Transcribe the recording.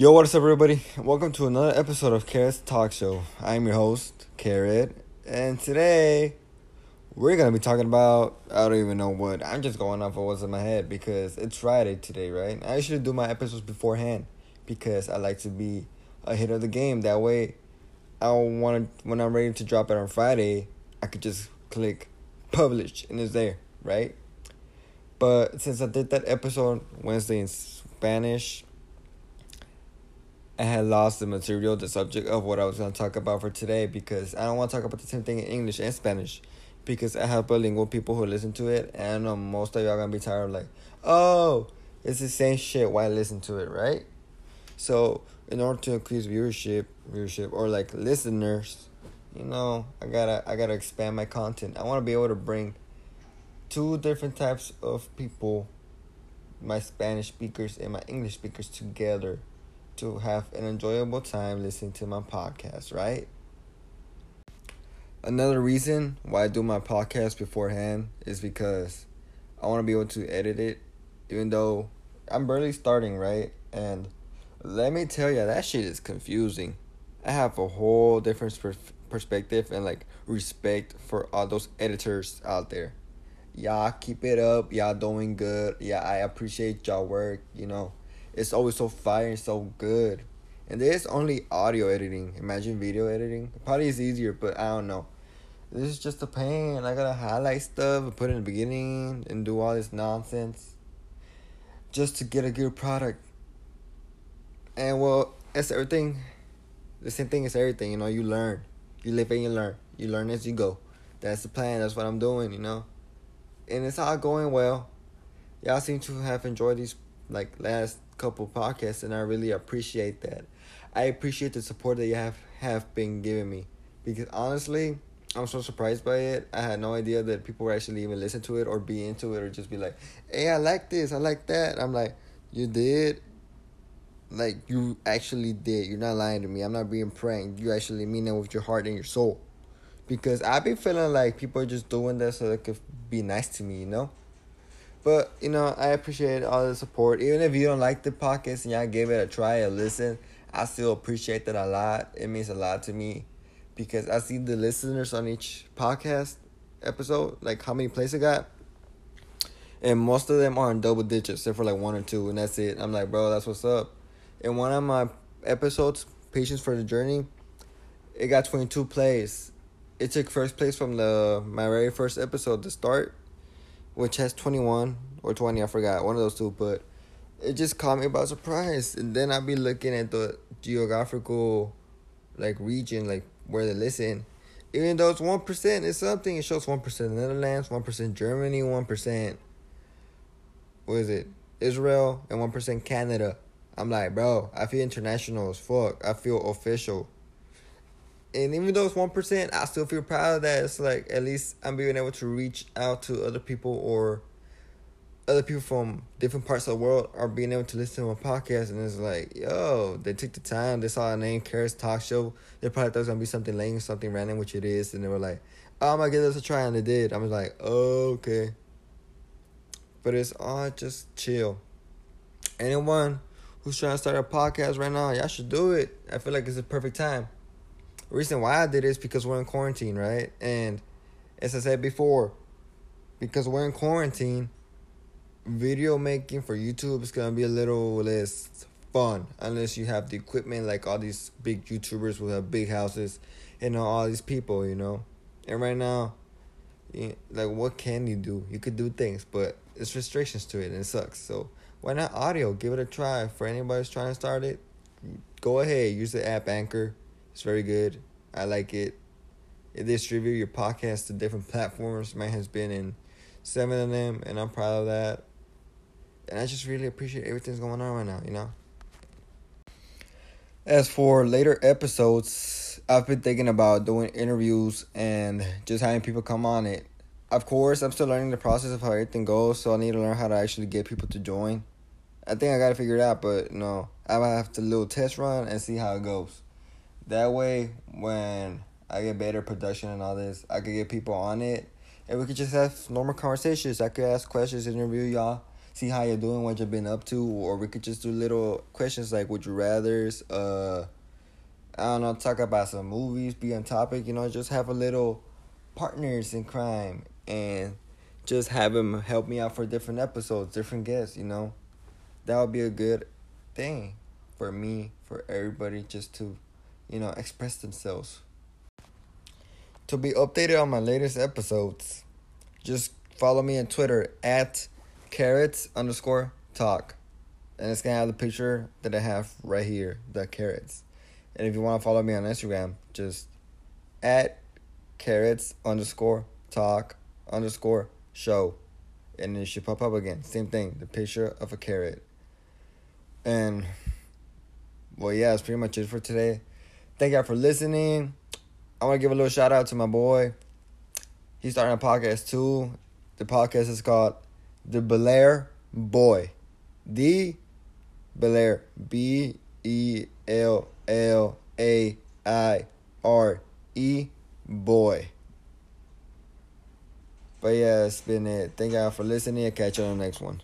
Yo, what is up, everybody? Welcome to another episode of Carrot's Talk Show. I'm your host, Carrot, and today we're gonna be talking about I don't even know what. I'm just going off of what's in my head because it's Friday today, right? I usually do my episodes beforehand because I like to be ahead of the game. That way, I want to when I'm ready to drop it on Friday, I could just click publish and it's there, right? But since I did that episode Wednesday in Spanish I had lost the material, the subject of what I was going to talk about for today because I don't want to talk about the same thing in English and Spanish because I have bilingual people who listen to it and most of y'all going to be tired of like, oh, it's the same shit. Why listen to it, right? So, in order to increase viewership, viewership or like listeners, you know, I gotta I gotta expand my content. I want to be able to bring two different types of people, my Spanish speakers and my English speakers together to have an enjoyable time listening to my podcast, right? Another reason why I do my podcast beforehand is because I want to be able to edit it, even though I'm barely starting, right? And let me tell you, that shit is confusing. I have a whole different perspective and like respect for all those editors out there. Y'all keep it up. Y'all doing good. Yeah, I appreciate y'all work. You know, it's always so fire and so good. And there's only audio editing. Imagine video editing. Probably is easier, but I don't know. This is just a pain. I gotta highlight stuff and put in the beginning and do all this nonsense just to get a good product. And well, it's everything. The same thing as everything, you know. You learn, you live and you learn. You learn as you go. That's the plan. That's what I'm doing, you know. And it's all going well. Y'all seem to have enjoyed these like last couple podcasts, and I really appreciate that. I appreciate the support that you have have been giving me because honestly, I'm so surprised by it. I had no idea that people were actually even listen to it or be into it or just be like, "Hey, I like this. I like that." I'm like, "You did." Like you actually did. You're not lying to me. I'm not being pranked. You actually mean it with your heart and your soul. Because I've been feeling like people are just doing that so they could be nice to me, you know? But you know, I appreciate all the support. Even if you don't like the podcast and y'all give it a try, a listen, I still appreciate that a lot. It means a lot to me because I see the listeners on each podcast episode, like how many plays it got. And most of them are in double digits, except for like one or two, and that's it. I'm like, bro, that's what's up. In one of my episodes, Patience for the Journey, it got 22 plays. It took first place from the my very first episode to start which has 21 or 20, I forgot, one of those two, but it just caught me by surprise. And then I'd be looking at the geographical like region, like where they listen. Even though it's one percent, it's something. It shows one percent Netherlands, one percent Germany, one percent. What is it? Israel and one percent Canada. I'm like, bro, I feel international as fuck. I feel official and even though it's one percent, I still feel proud of that. It's like at least I'm being able to reach out to other people or other people from different parts of the world are being able to listen to my podcast and it's like, yo, they took the time, they saw a name, Carrot's Talk Show. They probably thought it was gonna be something lame, something random, which it is, and they were like, oh, I'm gonna give this a try, and they did. I was like, oh, okay. But it's all just chill. Anyone who's trying to start a podcast right now, y'all should do it. I feel like it's a perfect time reason why I did it is because we're in quarantine, right? And as I said before, because we're in quarantine, video making for YouTube is gonna be a little less fun unless you have the equipment like all these big YouTubers who have big houses and all these people, you know. And right now, like what can you do? You could do things, but it's restrictions to it and it sucks. So why not audio? Give it a try. For anybody who's trying to start it, go ahead. Use the app Anchor. It's very good. I like it. It distribute your podcast to different platforms. Mine has been in seven of them, and I'm proud of that. And I just really appreciate everything's going on right now, you know? As for later episodes, I've been thinking about doing interviews and just having people come on it. Of course, I'm still learning the process of how everything goes, so I need to learn how to actually get people to join. I think I gotta figure it out, but you know, I might have to little test run and see how it goes. That way, when I get better production and all this, I could get people on it, and we could just have normal conversations. I could ask questions, interview y'all, see how you're doing, what you've been up to, or we could just do little questions like would you rather's, uh I don't know, talk about some movies, be on topic, you know, just have a little partners in crime and just have him help me out for different episodes, different guests, you know. That would be a good thing for me, for everybody just to, you know, express themselves. To be updated on my latest episodes, just follow me on Twitter at carrots underscore talk. And it's gonna have the picture that I have right here, the carrots. And if you want to follow me on Instagram, just at carrots underscore talk underscore show. And it should pop up again. Same thing, the picture of a carrot. And well, yeah, that's pretty much it for today. Thank y'all for listening. I want to give a little shout out to my boy. He's starting a podcast too. The podcast is called The Bellaire Boy. The Bellaire B E L L A I R E Boy. But yeah, it's been it. Thank y'all for listening. I'll catch you on the next one.